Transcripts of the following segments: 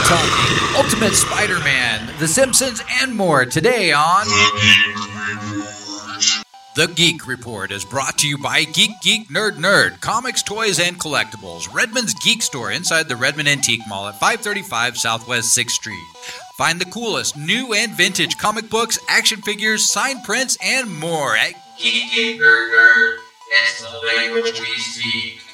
Talking Ultimate Spider Man, The Simpsons, and more today on. The Geek Report is brought to you by Geek Geek Nerd Nerd, comics, toys, and collectibles. Redmond's Geek Store inside the Redmond Antique Mall at 535 Southwest 6th Street. Find the coolest new and vintage comic books, action figures, signed prints, and more at Geek Geek Nerd Nerd. It's the language we speak.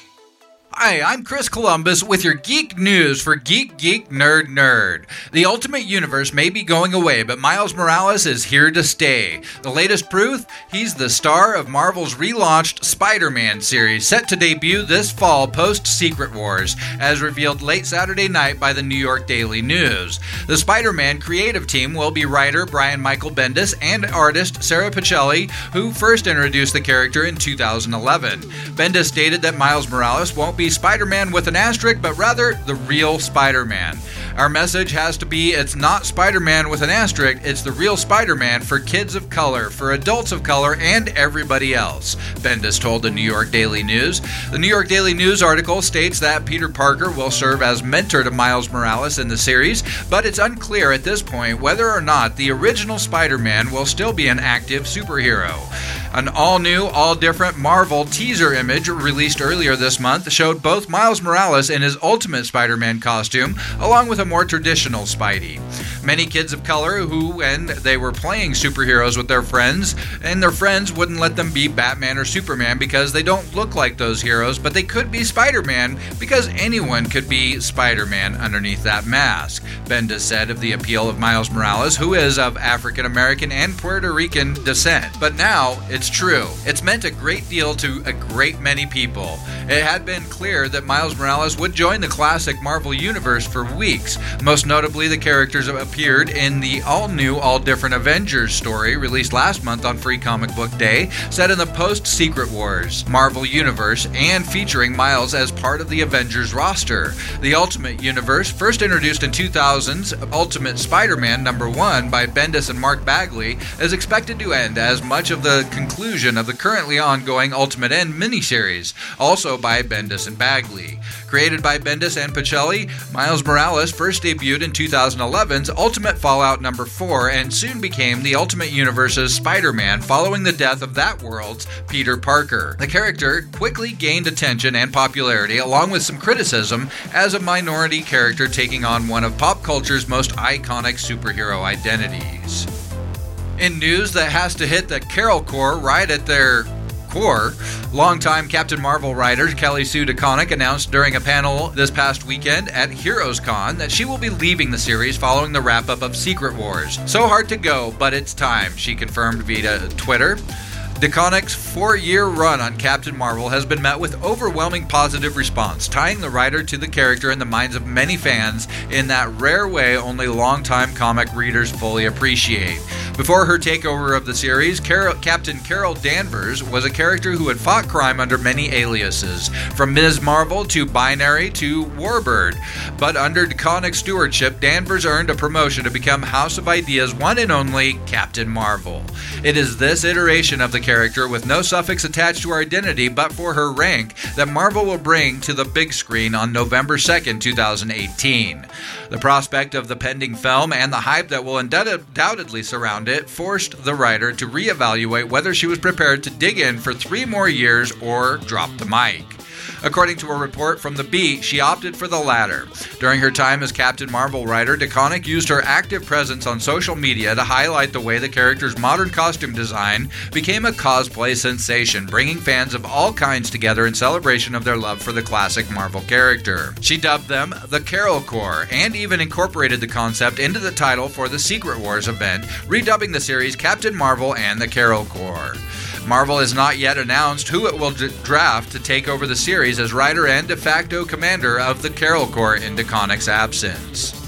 Hi, I'm Chris Columbus with your geek news for Geek Geek Nerd Nerd. The Ultimate Universe may be going away, but Miles Morales is here to stay. The latest proof? He's the star of Marvel's relaunched Spider Man series, set to debut this fall post Secret Wars, as revealed late Saturday night by the New York Daily News. The Spider Man creative team will be writer Brian Michael Bendis and artist Sara Pichelli, who first introduced the character in 2011. Bendis stated that Miles Morales won't be Spider Man with an asterisk, but rather the real Spider Man. Our message has to be it's not Spider Man with an asterisk, it's the real Spider Man for kids of color, for adults of color, and everybody else, Bendis told the New York Daily News. The New York Daily News article states that Peter Parker will serve as mentor to Miles Morales in the series, but it's unclear at this point whether or not the original Spider Man will still be an active superhero. An all new, all different Marvel teaser image released earlier this month showed both Miles Morales in his Ultimate Spider Man costume, along with a more traditional Spidey. Many kids of color who, when they were playing superheroes with their friends, and their friends wouldn't let them be Batman or Superman because they don't look like those heroes, but they could be Spider Man because anyone could be Spider Man underneath that mask. Bendis said of the appeal of Miles Morales, who is of African American and Puerto Rican descent. But now it's true. It's meant a great deal to a great many people. It had been clear that Miles Morales would join the classic Marvel Universe for weeks. Most notably, the characters appeared in the all new, all different Avengers story released last month on Free Comic Book Day, set in the post Secret Wars Marvel Universe and featuring Miles as part of the Avengers roster. The Ultimate Universe, first introduced in 2000's Ultimate Spider Man number 1 by Bendis and Mark Bagley, is expected to end as much of the conclusion of the currently ongoing Ultimate End miniseries, also by Bendis and Bagley. Created by Bendis and Pichelli, Miles Morales first debuted in 2011's Ultimate Fallout number 4 and soon became the Ultimate Universe's Spider Man following the death of that world's Peter Parker. The character quickly gained attention and popularity, along with some criticism, as a minority character taking on one of pop culture's most iconic superhero identities. In news that has to hit the Carol Corps right at their core, longtime Captain Marvel writer Kelly Sue DeConnick announced during a panel this past weekend at Heroes Con that she will be leaving the series following the wrap up of Secret Wars. So hard to go, but it's time, she confirmed via Twitter. DeConnick's four year run on Captain Marvel has been met with overwhelming positive response, tying the writer to the character in the minds of many fans in that rare way only longtime comic readers fully appreciate. Before her takeover of the series, Carol, Captain Carol Danvers was a character who had fought crime under many aliases, from Ms. Marvel to Binary to Warbird. But under DeConnick's stewardship, Danvers earned a promotion to become House of Ideas' one and only Captain Marvel. It is this iteration of the character with no suffix attached to her identity but for her rank that Marvel will bring to the big screen on November 2nd, 2018. The prospect of the pending film and the hype that will undoubtedly surround it forced the writer to reevaluate whether she was prepared to dig in for three more years or drop the mic. According to a report from The Beat, she opted for the latter. During her time as Captain Marvel writer, DeConnick used her active presence on social media to highlight the way the character's modern costume design became a cosplay sensation, bringing fans of all kinds together in celebration of their love for the classic Marvel character. She dubbed them the Carol Corps and even incorporated the concept into the title for the Secret Wars event, redubbing the series Captain Marvel and the Carol Corps. Marvel has not yet announced who it will d- draft to take over the series as writer and de facto commander of the Carol Corps in DeConnick's absence.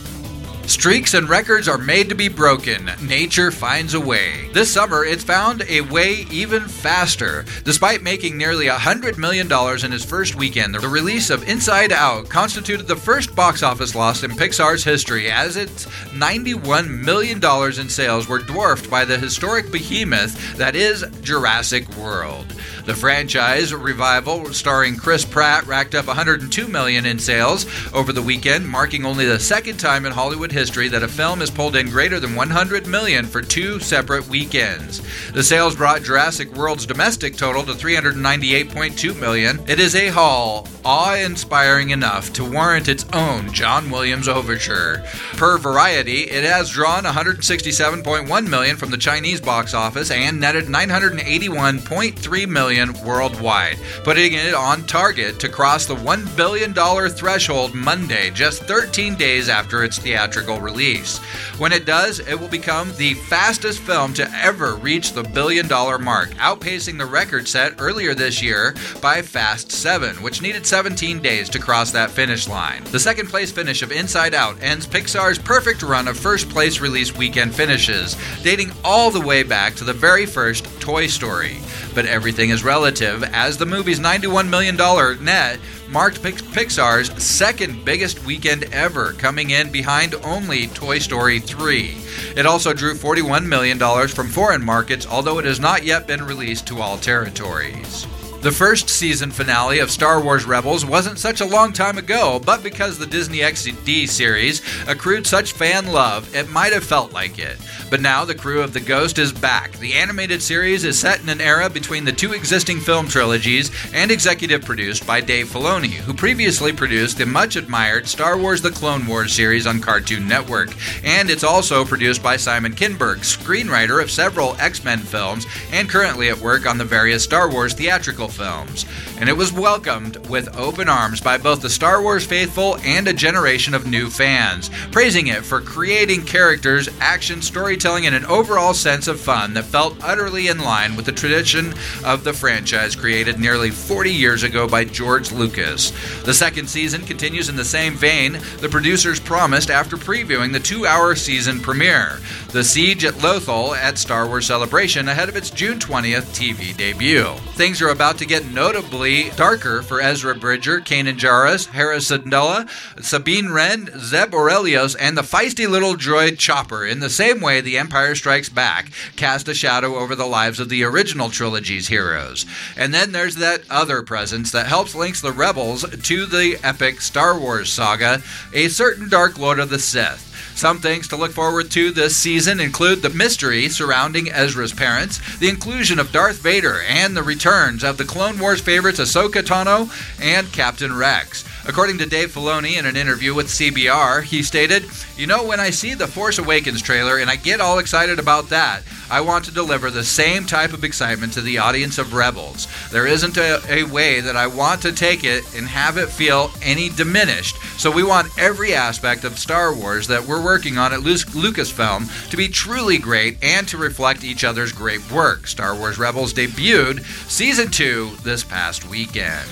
Streaks and records are made to be broken. Nature finds a way. This summer, it's found a way even faster. Despite making nearly $100 million in its first weekend, the release of Inside Out constituted the first box office loss in Pixar's history, as its $91 million in sales were dwarfed by the historic behemoth that is Jurassic World. The franchise revival, starring Chris Pratt, racked up 102 million in sales over the weekend, marking only the second time in Hollywood history that a film has pulled in greater than 100 million for two separate weekends. The sales brought Jurassic World's domestic total to 398.2 million. It is a haul awe-inspiring enough to warrant its own John Williams overture. Per Variety, it has drawn 167.1 million from the Chinese box office and netted 981.3 million worldwide, putting it on target to cross the $1 billion threshold Monday, just 13 days after its theatrical release. When it does, it will become the fastest film to ever reach the billion dollar mark, outpacing the record set earlier this year by Fast 7, which needed 17 days to cross that finish line. The second place finish of Inside Out ends Pixar's perfect run of first place release weekend finishes, dating all the way back to the very first Toy Story. But everything is relative, as the movie's $91 million net marked Pixar's second biggest weekend ever, coming in behind only Toy Story 3. It also drew $41 million from foreign markets, although it has not yet been released to all territories. The first season finale of Star Wars Rebels wasn't such a long time ago, but because the Disney XD series accrued such fan love, it might have felt like it. But now the crew of The Ghost is back. The animated series is set in an era between the two existing film trilogies and executive produced by Dave Filoni, who previously produced the much admired Star Wars The Clone Wars series on Cartoon Network. And it's also produced by Simon Kinberg, screenwriter of several X Men films and currently at work on the various Star Wars theatrical films, and it was welcomed with open arms by both the Star Wars faithful and a generation of new fans, praising it for creating characters, action, storytelling, and an overall sense of fun that felt utterly in line with the tradition of the franchise created nearly 40 years ago by George Lucas. The second season continues in the same vein the producers promised after previewing the two hour season premiere, The Siege at Lothal at Star Wars Celebration ahead of its June 20th TV debut. Things are about to get notably darker for Ezra Bridger, Kanan Jarrus, Hera Syndulla, Sabine Wren, Zeb Orrelios, and the feisty little droid Chopper, in the same way The Empire Strikes Back cast a shadow over the lives of the original trilogy's heroes. And then there's that other presence that helps links the Rebels to the epic Star Wars saga, a certain Dark Lord of the Sith. Some things to look forward to this season include the mystery surrounding Ezra's parents, the inclusion of Darth Vader, and the returns of the Clone Wars favorites Ahsoka Tano and Captain Rex. According to Dave Filoni in an interview with CBR, he stated, You know, when I see the Force Awakens trailer and I get all excited about that, I want to deliver the same type of excitement to the audience of Rebels. There isn't a, a way that I want to take it and have it feel any diminished. So we want every aspect of Star Wars that we're working on at Lucasfilm to be truly great and to reflect each other's great work. Star Wars Rebels debuted season 2 this past weekend.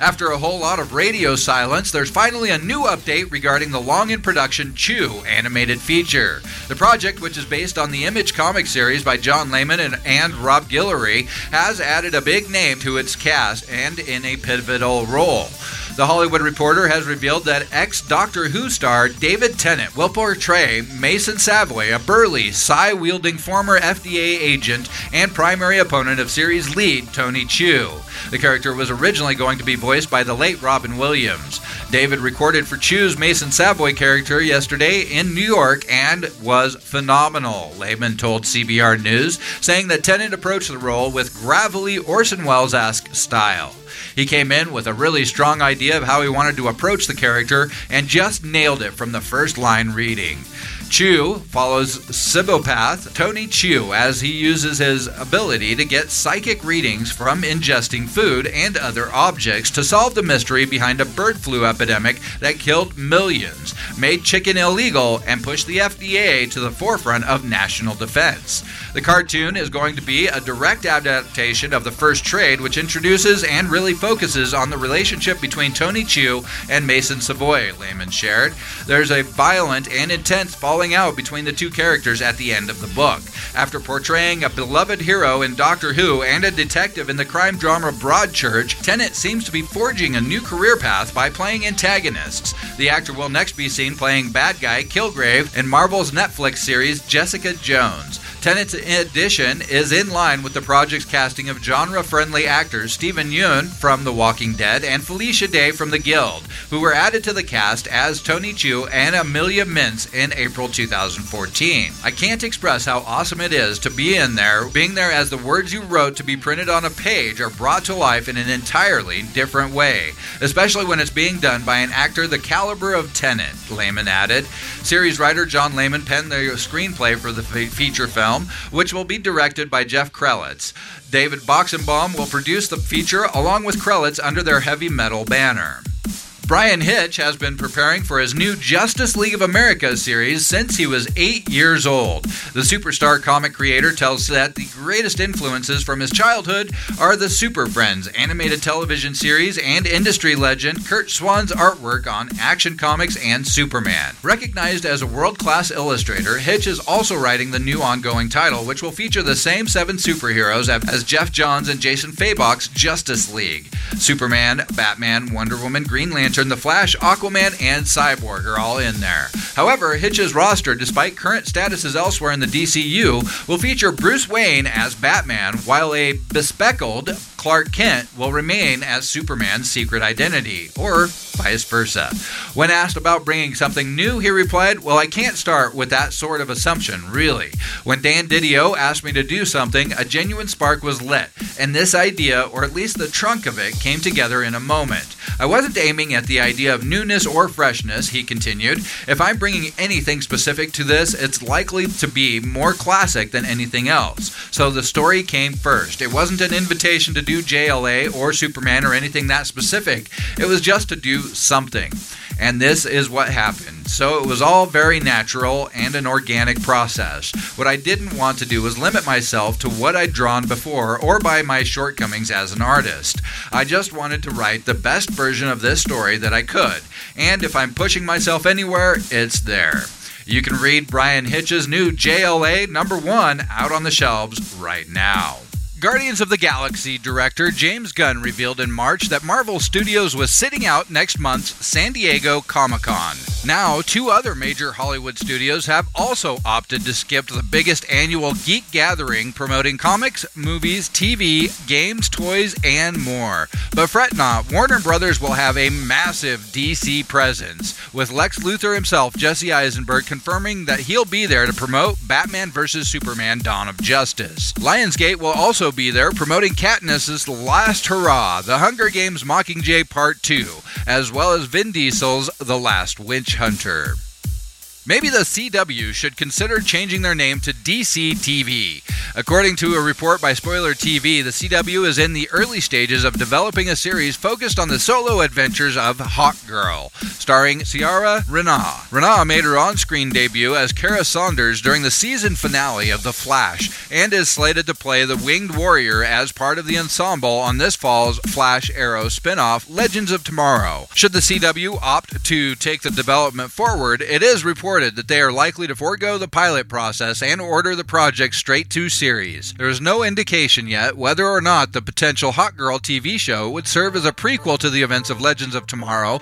After a whole lot of radio silence, there's finally a new update regarding the long in production Chew animated feature. The project, which is based on the Image comic series by John Layman and, and Rob Guillory, has added a big name to its cast and in a pivotal role. The Hollywood Reporter has revealed that ex Doctor Who star David Tennant will portray Mason Savoy, a burly, psi wielding former FDA agent and primary opponent of series lead Tony Chu. The character was originally going to be voiced by the late Robin Williams. David recorded for Chew's Mason Savoy character yesterday in New York and was phenomenal, Layman told CBR News, saying that Tennant approached the role with gravelly Orson Welles esque style. He came in with a really strong idea of how he wanted to approach the character and just nailed it from the first line reading. Chew follows Cibopath Tony Chu as he uses his ability to get psychic readings from ingesting food and other objects to solve the mystery behind a bird flu epidemic that killed millions, made chicken illegal, and pushed the FDA to the forefront of national defense. The cartoon is going to be a direct adaptation of the first trade, which introduces and really focuses on the relationship between Tony Chu and Mason Savoy, Layman shared. There's a violent and intense falling out between the two characters at the end of the book. After portraying a beloved hero in Doctor Who and a detective in the crime drama Broadchurch, Tennant seems to be forging a new career path by playing antagonists. The actor will next be seen playing bad guy Kilgrave in Marvel's Netflix series Jessica Jones. Tennant's addition is in line with the project's casting of genre friendly actors Steven Yeun from The Walking Dead and Felicia Day from The Guild, who were added to the cast as Tony Chu and Amelia Mintz in April 2014. I can't express how awesome it is to be in there, being there as the words you wrote to be printed on a page are brought to life in an entirely different way, especially when it's being done by an actor the caliber of Tennant, Layman added. Series writer John Layman penned the screenplay for the feature film, which will be directed by Jeff Krelitz. David Boxenbaum will produce the feature along with Krelitz under their heavy metal banner. Bryan Hitch has been preparing for his new Justice League of America series since he was eight years old. The superstar comic creator tells that the greatest influences from his childhood are the Super Friends animated television series and industry legend Curt Swan's artwork on Action Comics and Superman. Recognized as a world class illustrator, Hitch is also writing the new ongoing title, which will feature the same seven superheroes as Geoff Johns and Jason Fabok's Justice League. Superman, Batman, Wonder Woman, Green Lantern, The Flash, Aquaman, and Cyborg are all in there. However, Hitch's roster, despite current statuses elsewhere in the DCU, will feature Bruce Wayne as Batman, while a bespectacled Clark Kent will remain as Superman's secret identity, or vice versa. When asked about bringing something new, he replied, Well, I can't start with that sort of assumption, really. When Dan Didio asked me to do something, a genuine spark was lit, and this idea, or at least the trunk of it, came together in a moment. I wasn't aiming at the idea of newness or freshness, he continued. If I'm bringing anything specific to this, it's likely to be more classic than anything else. So the story came first. It wasn't an invitation to do JLA or Superman or anything that specific. It was just to do something. And this is what happened. So it was all very natural and an organic process. What I didn't want to do was limit myself to what I'd drawn before or by my shortcomings as an artist. I just wanted to write the best version of this story that I could. And if I'm pushing myself anywhere, it's there. You can read Bryan Hitch's new JLA number one out on the shelves right now. Guardians of the Galaxy director James Gunn revealed in March that Marvel Studios was sitting out next month's San Diego Comic Con. Now, two other major Hollywood studios have also opted to skip the biggest annual geek gathering promoting comics, movies, TV, games, toys, and more. But fret not, Warner Brothers will have a massive DC presence, with Lex Luthor himself, Jesse Eisenberg, confirming that he'll be there to promote Batman vs. Superman Dawn of Justice. Lionsgate will also be there promoting Katniss's Last Hurrah, The Hunger Games Mockingjay Part 2, as well as Vin Diesel's The Last Witch Hunter. Maybe the CW should consider changing their name to DC TV. According to a report by Spoiler TV, the CW is in the early stages of developing a series focused on the solo adventures of Hawkgirl, starring Ciara Renée. Renée made her on screen debut as Kara Saunders during the season finale of The Flash and is slated to play the Winged Warrior as part of the ensemble on this fall's Flash Arrow spin off, Legends of Tomorrow. Should the CW opt to take the development forward, it is reported reported that they are likely to forego the pilot process and order the project straight to series. There is no indication yet whether or not the potential Hawkgirl TV show would serve as a prequel to the events of Legends of Tomorrow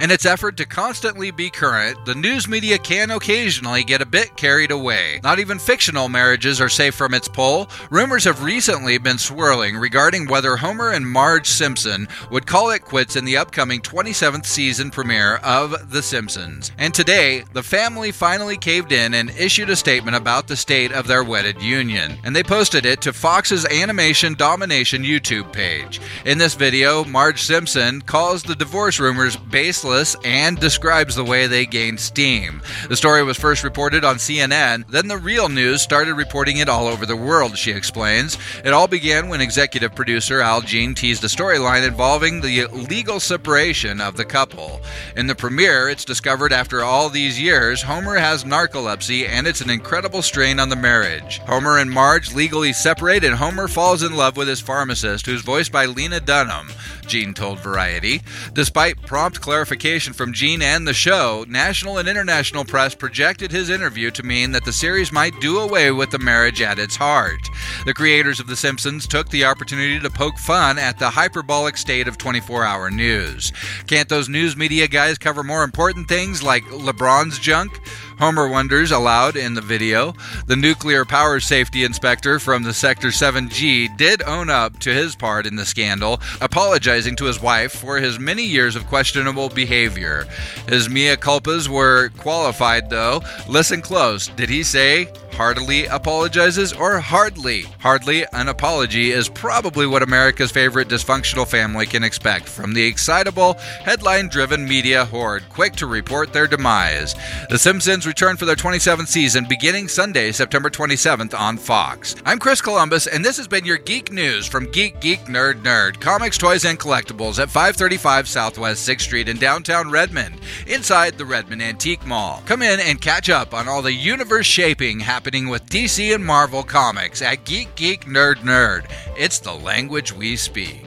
in its effort to constantly be current, the news media can occasionally get a bit carried away. Not even fictional marriages are safe from its pull. Rumors have recently been swirling regarding whether Homer and Marge Simpson would call it quits in the upcoming 27th season premiere of The Simpsons. And today, the family finally caved in and issued a statement about the state of their wedded union. And they posted it to Fox's Animation Domination YouTube page. In this video, Marge Simpson calls the divorce rumors baseless and describes the way they gained steam. The story was first reported on CNN, then the real news started reporting it all over the world, she explains. It all began when executive producer Al Jean teased a storyline involving the legal separation of the couple. In the premiere, it's discovered after all these years, Homer has narcolepsy and it's an incredible strain on the marriage. Homer and Marge legally separate, and Homer falls in love with his pharmacist, who's voiced by Lena Dunham. Jean told Variety. Despite prompt clarification from Jean and the show, national and international press projected his interview to mean that the series might do away with the marriage at its heart. The creators of The Simpsons took the opportunity to poke fun at the hyperbolic state of 24 hour news. Can't those news media guys cover more important things like LeBron's junk? Homer wonders aloud in the video. The nuclear power safety inspector from the Sector 7G did own up to his part in the scandal, apologizing to his wife for his many years of questionable behavior. His mea culpas were qualified, though. Listen close. Did he say heartily apologizes or hardly? Hardly an apology is probably what America's favorite dysfunctional family can expect from the excitable, headline driven media horde quick to report their demise. The Simpsons return for their 27th season beginning Sunday, September 27th on Fox. I'm Chris Columbus, and this has been your geek news from Geek Geek Nerd Nerd, comics, toys, and collectibles at 535 Southwest 6th Street in downtown Redmond, inside the Redmond Antique Mall. Come in and catch up on all the universe shaping happening with DC and Marvel comics at Geek Geek Nerd Nerd. It's the language we speak.